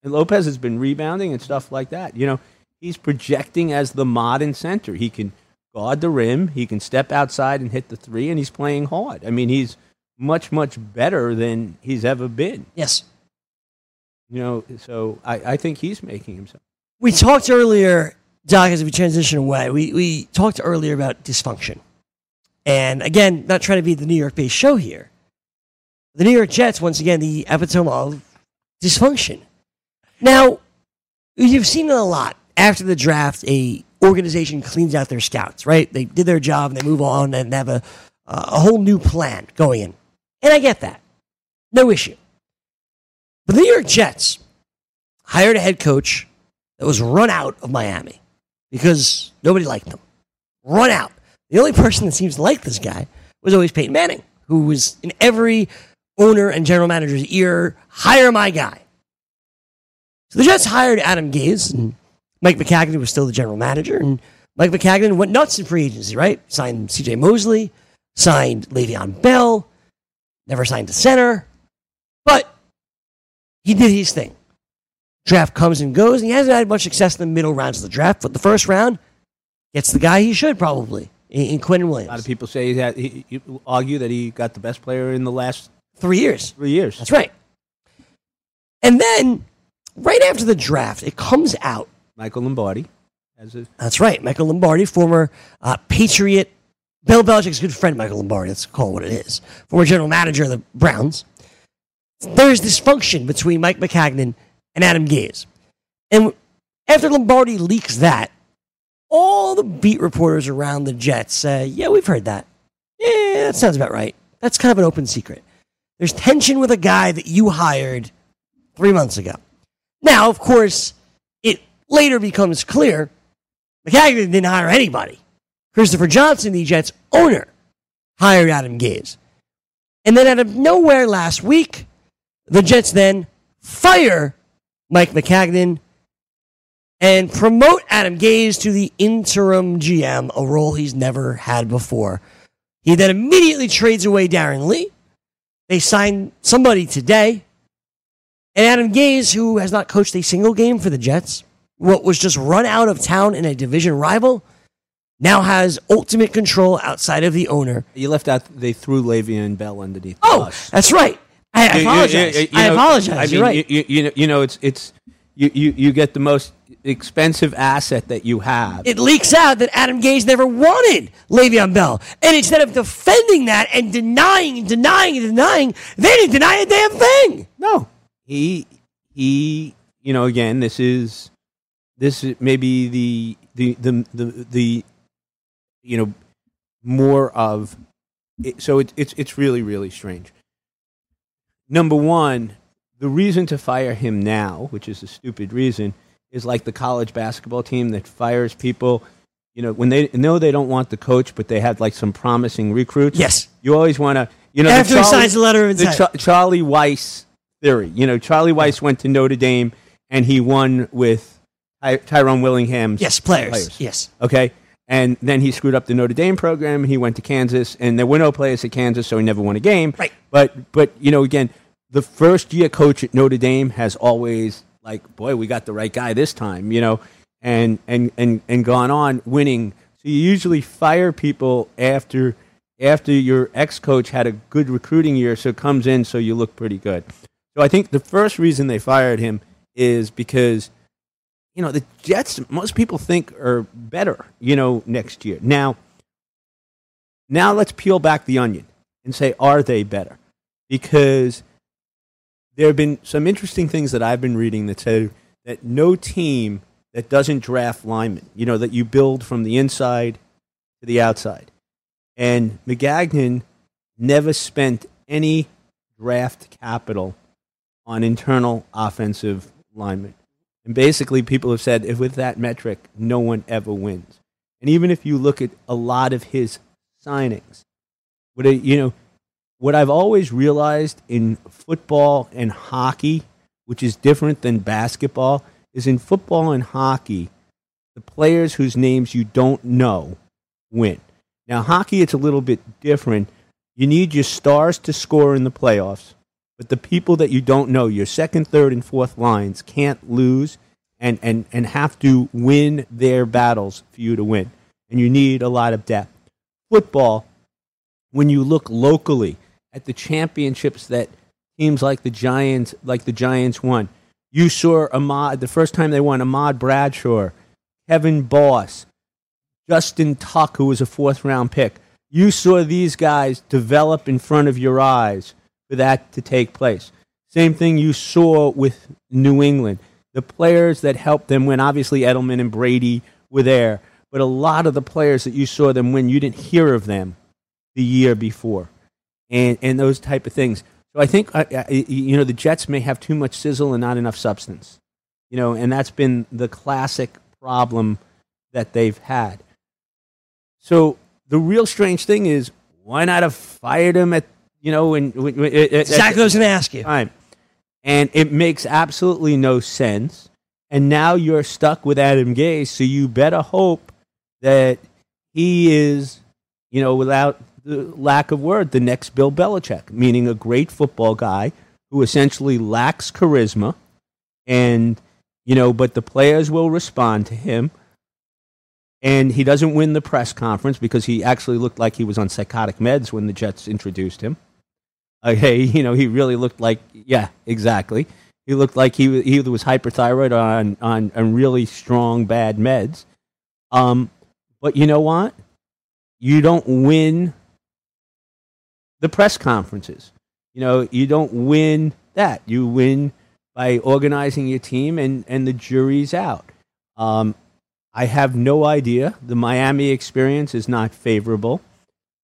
And Lopez has been rebounding and stuff like that. You know, he's projecting as the modern center. He can guard the rim, he can step outside and hit the three, and he's playing hard. I mean, he's much, much better than he's ever been. Yes. You know, so I, I think he's making himself. We talked earlier, Doc, as we transition away, we, we talked earlier about dysfunction. And again, not trying to be the New York based show here. The New York Jets, once again, the epitome of dysfunction. Now, you've seen it a lot. After the draft, a organization cleans out their scouts, right? They did their job and they move on and have a, a whole new plan going in. And I get that. No issue. But the New York Jets hired a head coach that was run out of Miami because nobody liked him. Run out. The only person that seems to like this guy was always Peyton Manning, who was in every owner and general manager's ear hire my guy. So the Jets hired Adam Gase, and Mike Maccagnan was still the general manager, and Mike Maccagnan went nuts in free agency, right? Signed CJ Mosley, signed Le'Veon Bell, never signed a center, but he did his thing draft comes and goes, and he hasn't had much success in the middle rounds of the draft. But the first round gets the guy he should probably in, in Quinnen A lot of people say had, he, he argue that he got the best player in the last Three years. three years. That's right. And then right after the draft, it comes out. Michael Lombardi. As a, That's right. Michael Lombardi, former uh, Patriot, Bill Belichick's good friend, Michael Lombardi. Let's call it what it is. Former general manager of the Browns. There's dysfunction between Mike Maccagnan and Adam Gase. And after Lombardi leaks that, all the beat reporters around the Jets say, yeah, we've heard that. Yeah, that sounds about right. That's kind of an open secret. there's tension with a guy that you hired three months ago. Now, of course, it later becomes clear Maccagnan didn't hire anybody. Christopher Johnson, the Jets owner, hired Adam Gase. And then out of nowhere last week, the Jets then fire Mike Maccagnan and promote Adam Gase to the interim GM, a role he's never had before. He then immediately trades away Darron Lee. They sign somebody today. And Adam Gase, who has not coached a single game for the Jets, what was just run out of town in a division rival, now has ultimate control outside of the owner. You left out. They threw Le'Veon Bell underneath. Oh, the bus. that's right. I You- you- apologize. you- you I know, apologize. I mean, You're right. you, you, you know, you know, it's it's you, you you get the most expensive asset that you have. it leaks out that Adam Gase never wanted Le'Veon Bell. And instead of defending that and denying and denying and denying, they didn't deny a damn thing. No, he he. You know, again, this is this may be the the the the, the you know more of it, so it, it's it's really really strange. Number one, the reason to fire him now, which is a stupid reason, is like the college basketball team that fires people. You know, when they know they don't want the coach, but they have like some promising recruits. Yes. you always want to. You know, the After he signs the letter of the intent. Charlie Weis theory. You know, Charlie Weis went to Notre Dame and he won with Ty- Tyrone Willingham's yes, players. Yes. Okay. And then he screwed up the Notre Dame program. He went to Kansas, and there were no players at Kansas, so he never won a game. Right. But but you know, again, the first year coach at Notre Dame has always like, boy, we got the right guy this time, you know, and and and and gone on winning. So you usually fire people after after your ex coach had a good recruiting year, so it comes in so you look pretty good. So I think the first reason they fired him is because you know, the Jets, most people think are better, you know, next year. Now, now let's peel back the onion and say, are they better? Because there have been some interesting things that I've been reading that say that no team that doesn't draft linemen, you know, that you build from the inside to the outside. And Maccagnan never spent any draft capital on internal offensive linemen. And basically, people have said if with that metric, no one ever wins. And even if you look at a lot of his signings, what you know, what I've always realized in football and hockey, which is different than basketball, is in football and hockey, the players whose names you don't know win. Now, hockey, it's a little bit different. You need your stars to score in the playoffs, but the people that you don't know, your second, third, and fourth lines, can't lose and, and, and have to win their battles for you to win. And you need a lot of depth. Football, when you look locally at the championships that teams like the Giants, like the Giants won, you saw Ahmad the first time they won. Ahmad Bradshaw, Kevin Boss, Justin Tuck, who was a fourth round pick. You saw these guys develop in front of your eyes for that to take place. Same thing you saw with New England. The players that helped them win, obviously Edelman and Brady were there, but a lot of the players that you saw them win, you didn't hear of them the year before, and and those type of things. So I think you know the Jets may have too much sizzle and not enough substance, you know, and that's been the classic problem that they've had. So the real strange thing is, why not have fired him at you know when, when, when at, Exactly what I was going to ask you. time, and it makes absolutely no sense. And now you're stuck with Adam Gase, so you better hope that he is, you know, without the lack of word, the next Bill Belichick, meaning a great football guy who essentially lacks charisma, and you know, but the players will respond to him and he doesn't win the press conference because he actually looked like he was on psychotic meds when the Jets introduced him. Okay, you know, he really looked like yeah, exactly. He looked like he he was hyperthyroid on on, on really strong bad meds. Um, but you know what? You don't win the press conferences. You know, you don't win that. You win by organizing your team, and and the jury's out. Um, I have no idea. The Miami experience is not favorable.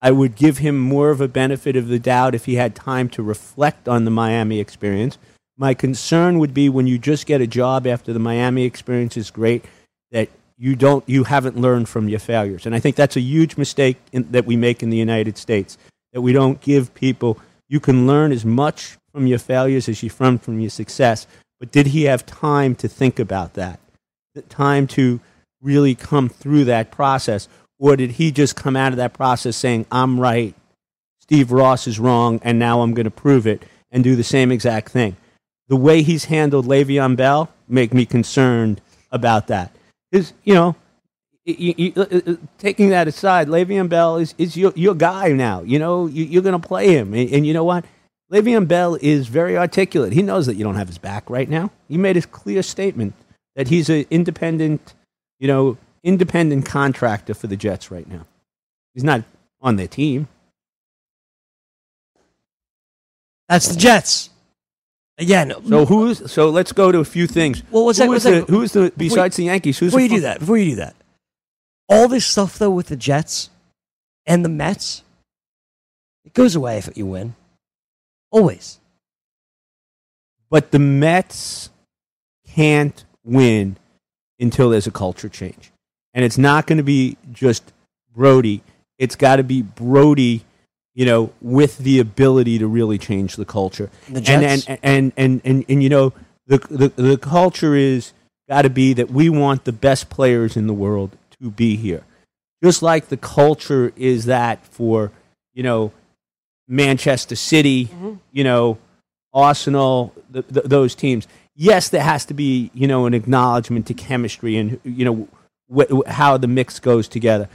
I would give him more of a benefit of the doubt if he had time to reflect on the Miami experience. My concern would be when you just get a job after the Miami experience is great that you don't you haven't learned from your failures. And I think that's a huge mistake in, that we make in the United States that we don't give people you can learn as much from your failures as you from from your success. But did he have time to think about that? The time to really come through that process or did he just come out of that process saying, "I'm right, Steve Ross is wrong, and now I'm going to prove it," and do the same exact thing? the way he's handled Le'Veon Bell make me concerned about that. Is you know, you, you, uh, uh, taking that aside, Le'Veon Bell is, is your, your guy now. You know, you, are going to play him, and, and, you know what? Le'Veon Bell is very articulate. He knows that you don't have his back right now. He made a clear statement that he's an independent, you know, independent contractor for the Jets right now. He's not on their team. That's the Jets. Again, so who's so? Let's go to a few things. Well, what's that? Who's what's the, who's the besides the Yankees? Who's before the you do that? Before you do that, all this stuff though with the Jets and the Mets, it goes away if you win. Always. But the Mets can't win until there's a culture change, and it's not going to be just Brodie. It's got to be Brodie, you know, with the ability to really change the culture. The Jets. And, and, and, and, and, you know, the, the, the culture is got to be that we want the best players in the world to be here. Just like the culture is that for, you know, Manchester City, mm-hmm. you know, Arsenal, those teams. Yes, there has to be, you know, an acknowledgement to chemistry and, you know, wh- how the mix goes together.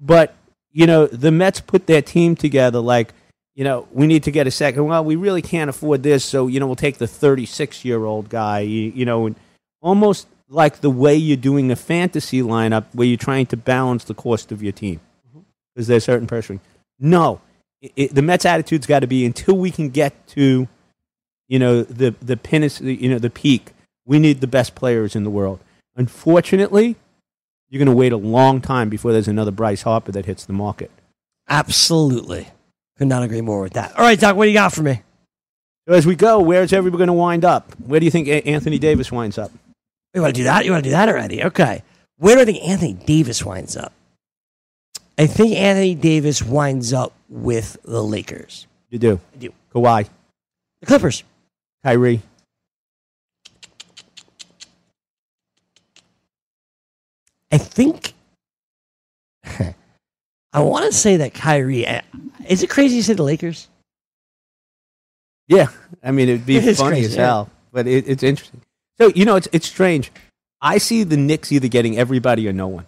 But you know, the Mets put their team together like, you know, we need to get a second. Well, we really can't afford this, so you know, we'll take the 36 year old guy. You, you know, and almost like the way you're doing a fantasy lineup, where you're trying to balance the cost of your team, because mm-hmm. there's certain pressure. No, it, it, the Mets' attitude's got to be until we can get to, you know, the the pin is, you know, the peak. We need the best players in the world. Unfortunately, you're going to wait a long time before there's another Bryce Harper that hits the market. Absolutely. Could not agree more with that. All right, Doc, what do you got for me? So as we go, where's everybody going to wind up? Where do you think Anthony Davis winds up? You want to do that? You want to do that already? Okay. Where do I think Anthony Davis winds up? I think Anthony Davis winds up with the Lakers. You do? I do. Kawhi. The Clippers. Kyrie. I think I want to say that Kyrie. Uh, is it crazy to say the Lakers? Yeah, I mean it'd be it funny crazy, as hell, yeah. but it, it's interesting. So you know, it's it's strange. I see the Knicks either getting everybody or no one.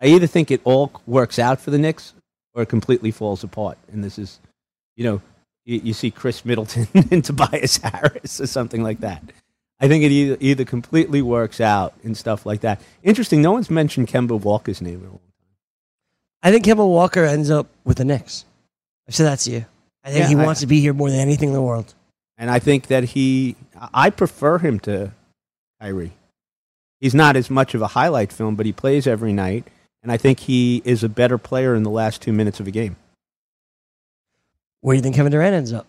I either think it all works out for the Knicks or it completely falls apart. And this is, you know, you, you see Khris Middleton and Tobias Harris or something like that. I think it either, either completely works out and stuff like that. Interesting. No one's mentioned Kemba Walker's name. I think Kemba Walker ends up with the Knicks. I said that to you. I think yeah, he I, wants to be here more than anything in the world. And I think that he, I prefer him to Kyrie. He's not as much of a highlight film, but he plays every night. And I think he is a better player in the last two minutes of a game. Where do you think Kevin Durant ends up?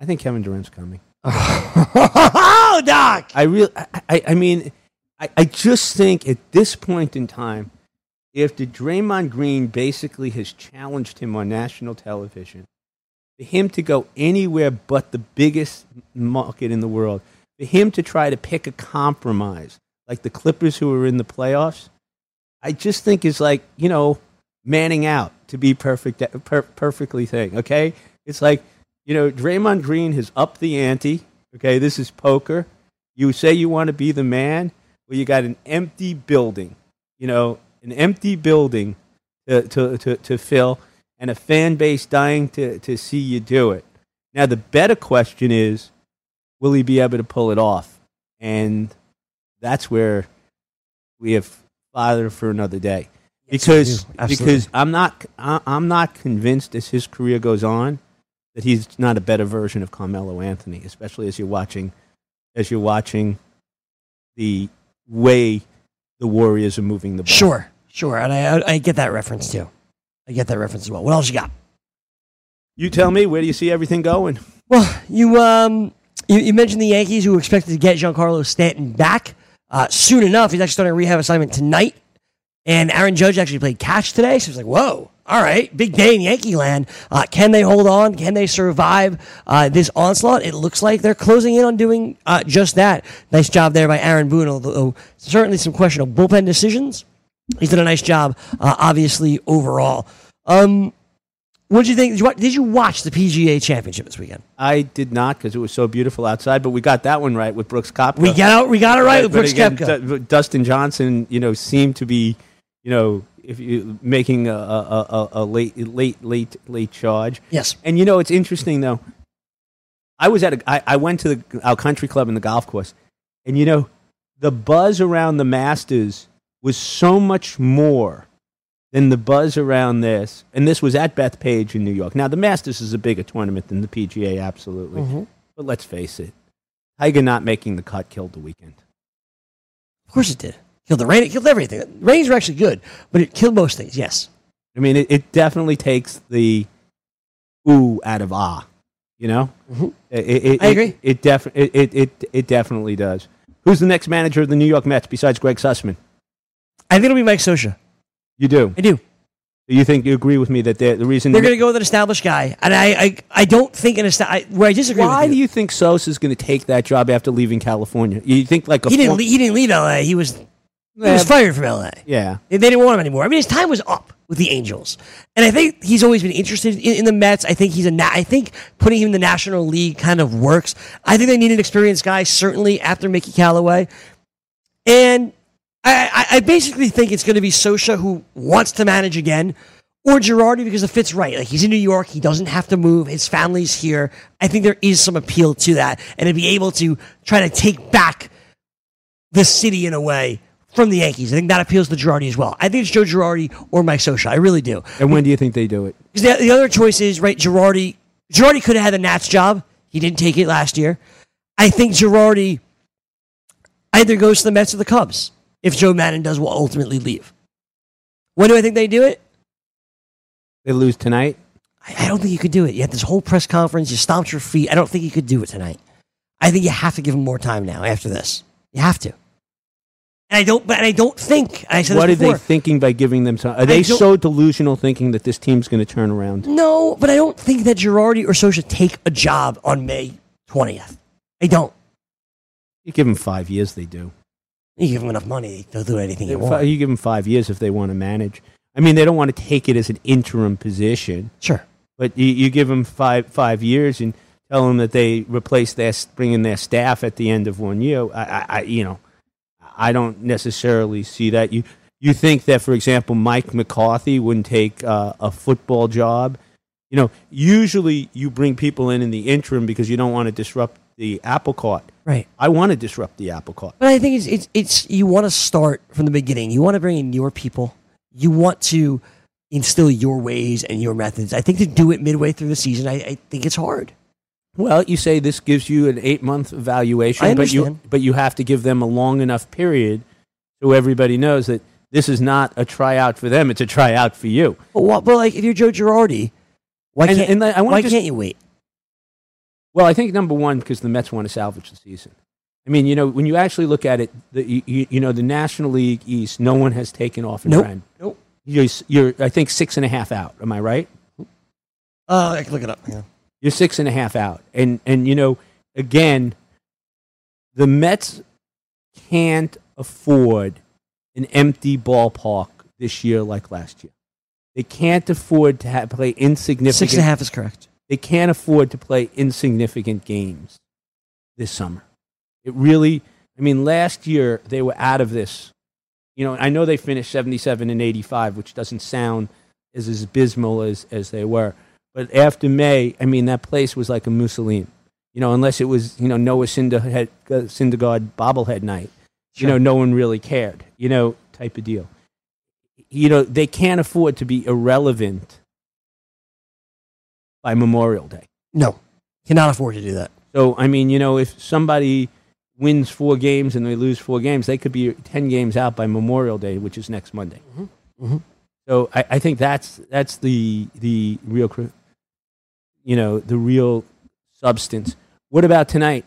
I think Kevin Durant's coming. Oh, Doc. I real. I, I mean, I, I just think at this point in time, if the Draymond Green basically has challenged him on national television, for him to go anywhere but the biggest market in the world, for him to try to pick a compromise like the Clippers who are in the playoffs, I just think is like you know manning out to be perfect, per- perfectly thing. Okay, it's like you know, Draymond Green has upped the ante. Okay, this is poker. You say you want to be the man, well, you got an empty building, you know, an empty building to, to, to, to fill and a fan base dying to, to see you do it. Now, the better question is, will he be able to pull it off? And that's where we have father for another day. Because, because I'm not I'm not convinced as his career goes on that he's not a better version of Carmelo Anthony, especially as you're watching as you're watching the way the Warriors are moving the ball. Sure, sure, and I I get that reference too. I get that reference as well. What else you got? You tell me, where do you see everything going? Well, you um you, you mentioned the Yankees who expected to get Giancarlo Stanton back uh, soon enough. He's actually starting a rehab assignment tonight, and Aaron Judge actually played catch today. So it's like, whoa, all right, big day in Yankee land. Uh, can they hold on? Can they survive uh, this onslaught? It looks like they're closing in on doing uh, just that. Nice job there by Aaron Boone, although certainly some questionable bullpen decisions. He's done a nice job, uh, obviously overall. Um, what did you think? Did you, wa- did you watch the PGA Championship this weekend? I did not because it was so beautiful outside, but we got that one right with Brooks Koepka. We got out. We got it right with But Brooks again, Koepka. Du- Dustin Johnson, you know, seemed to be, you know, if you making a, a, a, a late, late, late, late charge. Yes. And you know, it's interesting though. I was at a, I, I went to the, our country club in the golf course, and you know, the buzz around the Masters was so much more than the buzz around this. And this was at Bethpage in New York. Now, the Masters is a bigger tournament than the PGA, absolutely. Mhm. But let's face it, Tiger not making the cut killed the weekend. Of course it did. Killed the rain. It killed everything. The Rains were actually good, but it killed most things. Yes. I mean, it, it definitely takes the ooh out of ah. You know, Mhm. it, it, I agree. It, it, def- it, it, it, it definitely does. Who's the next manager of the New York Mets besides Greg Sussman? I think it'll be Mike Scioscia. You do. I do. You think you agree with me that the reason They're going to go with an established guy, and I, I, I don't think an esta- I, where I disagree. Why with do you, you think Sosa is going to take that job after leaving California? You think like a he didn't. form- le- He didn't leave L.A. He was. He was fired from L.A. yeah. They, they didn't want him anymore. I mean, his time was up with the Angels, and I think he's always been interested in, in the Mets. I think he's a. Na- I think putting him in the National League kind of works. I think they need an experienced guy, certainly after Mickey Callaway, and I, I, I basically think it's going to be Scioscia who wants to manage again, or Girardi because it fits right. Like he's in New York, he doesn't have to move. His family's here. I think there is some appeal to that, and to be able to try to take back the city in a way from the Yankees. I think that appeals to Girardi as well. I think it's Joe Girardi or Mike Scioscia. I really do. And when do you think they do it? Because the, the other choice is right. Girardi. Girardi could have had the Nats job. He didn't take it last year. I think Girardi either goes to the Mets or the Cubs if Joe Maddon does will ultimately leave. When do I think they do it? They lose tonight. I, I don't think you could do it. You had this whole press conference. You stomped your feet. I don't think you could do it tonight. I think you have to give him more time now after this. You have to. And I don't. But I don't think. I said What are this before. they thinking by giving them time? Are they don't- so delusional thinking that this team's going to turn around? No, but I don't think that Girardi or Scioscia take a job on May 20th. I don't. You give them five years, they do. You give them enough money, they'll do anything you uh, want. You give them five years if they want to manage. I mean, they don't want to take it as an interim position, Sure. but you, you give them five five years and tell them that they replace their bring in their staff at the end of one year. I, I, I you know, I don't necessarily see that. You you think that, for example, Mike McCarthy wouldn't take uh, a football job? You know, usually you bring people in in the interim because you don't want to disrupt the apple cart. Right. I want to disrupt the apple cart. But I think it's, it's, it's you want to start from the beginning. You want to bring in your people. You want to instill your ways and your methods. I think to do it midway through the season, I, I think it's hard. Well, you say this gives you an eight month evaluation, but you but you have to give them a long enough period so everybody knows that this is not a tryout for them; it's a tryout for you. But, what, but like, if you're Joe Girardi, why And- can't, and I why just- can't you wait? Well, I think number one because the Mets want to salvage the season. I mean, you know, when you actually look at it, the, you, you, know, the National League East, no one has taken off and Nope. ran. Nope. You're, you're, I think, six and a half out. Am I right? Uh, I can look it up. Yeah. You're six and a half out. And, and you know, again, the Mets can't afford an empty ballpark this year like last year. They can't afford to have, play insignificant. Six and a half is correct. They can't afford to play insignificant games this summer. It really, I mean, last year they were out of this. You know, I know they finished 77 and 85, which doesn't sound as, as abysmal as, as they were. But after May, I mean, that place was like a Mussolini. You know, unless it was, you know, Noah Syndergaard, uh, Syndergaard bobblehead night. You know, no one really cared, you know, type of deal. You know, they can't afford to be irrelevant by Memorial Day. No, cannot afford to do that. So, I mean, you know, if somebody wins four games and they lose four games, they could be 10 games out by Memorial Day, which is next Monday. Mhm. So I, I think that's that's the the real, you know, the real substance. What about tonight?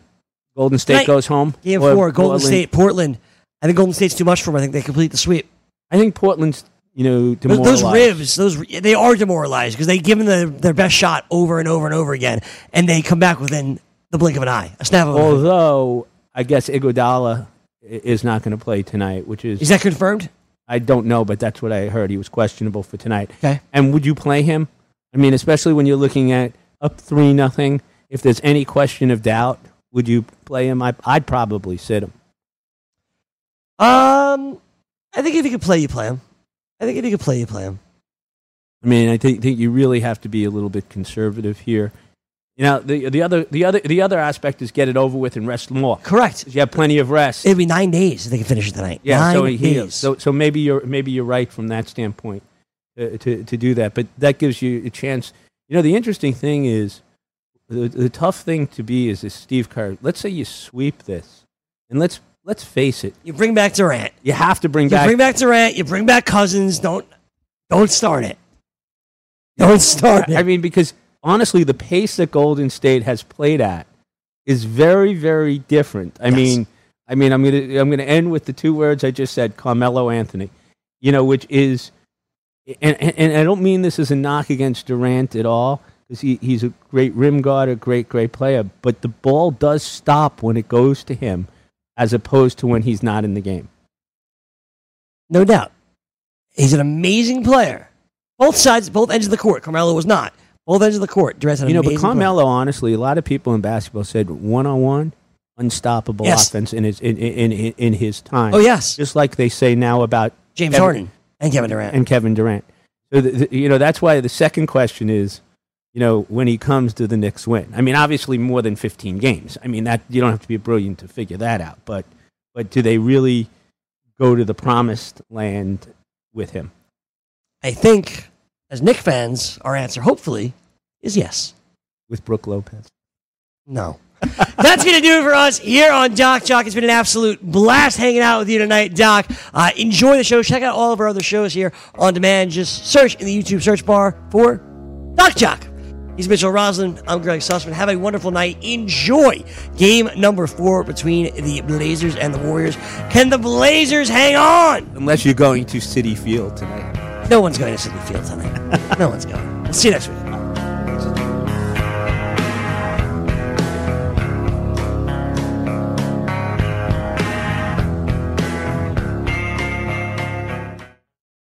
Golden State Tonight, goes home. Game four, Golden Portland? State, Portland. I think Golden State's too much for them. I think they complete the sweep. I think Portland's, you know, Those, demoralized. those ribs, those they are demoralized because they give them the, their best shot over and over and over again, and they come back within the blink of an eye, a snap of. Although I guess Iguodala is not going to play tonight, which is Is that confirmed? I don't know, but that's what I heard. He was questionable for tonight. Okay. And would you play him? I mean, especially when you're looking at up three nothing. If there's any question of doubt, would you play him? I, I'd probably sit him. Um, I think if you could play, you play him. I think if you could play, you play him. I mean, I think, think you really have to be a little bit conservative here. You know, the the other the other the other aspect is get it over with and rest more. Correct. You have plenty of rest. It'd be nine days if they can finish it tonight. yeah, nine so he, days. so so maybe you're maybe you're right from that standpoint uh, to to do that. But that gives you a chance. You know, the interesting thing is the, the tough thing to be is, is Steve Kerr. Let's say you sweep this, and let's let's face it, you bring back Durant. you have to bring You back. bring back Durant. You bring back Cousins. Don't don't start it. Don't start it. I mean, because honestly, the pace that Golden State has played at is very, very different. I Yes. mean, I mean, I'm gonna I'm gonna end with the two words I just said, Carmelo Anthony. You know, which is, and and, and I don't mean this as a knock against Durant at all, because he, he's a great rim guard, a great great player. But the ball does stop when it goes to him, as opposed to when he's not in the game. no doubt. He's an amazing player. Both sides, both ends of the court. Carmelo was not. Both ends of the court. Durant's an You know, but amazing player. Carmelo, honestly, a lot of people in basketball said one on one, unstoppable Yes. offense in his in, in, in, in his time. Oh yes, just like they say now about James Kevin- Harden and Kevin Durant. and Kevin Durant. So the, the- you know that's why the second question is, you know, when he comes to the Knicks win. I mean, obviously more than fifteen games. I mean that you don't have to be brilliant to figure that out. But but do they really go to the promised land with him? I think, as Nick fans, our answer hopefully is yes. With Brook Lopez. No. That's going to do it for us here on Doc Jock. It's been an absolute blast hanging out with you tonight, Doc. Uh, enjoy the show. Check out all of our other shows here on demand. Just search in the YouTube search bar for Doc Jock. He's Mitchell Roslin. I'm Greg Sussman. Have a wonderful night. Enjoy game number four between the Blazers and the Warriors. Can the Blazers hang on? Unless you're going to Citi Field tonight. No one's going to Citi Field tonight. no one's going. We'll see you next week.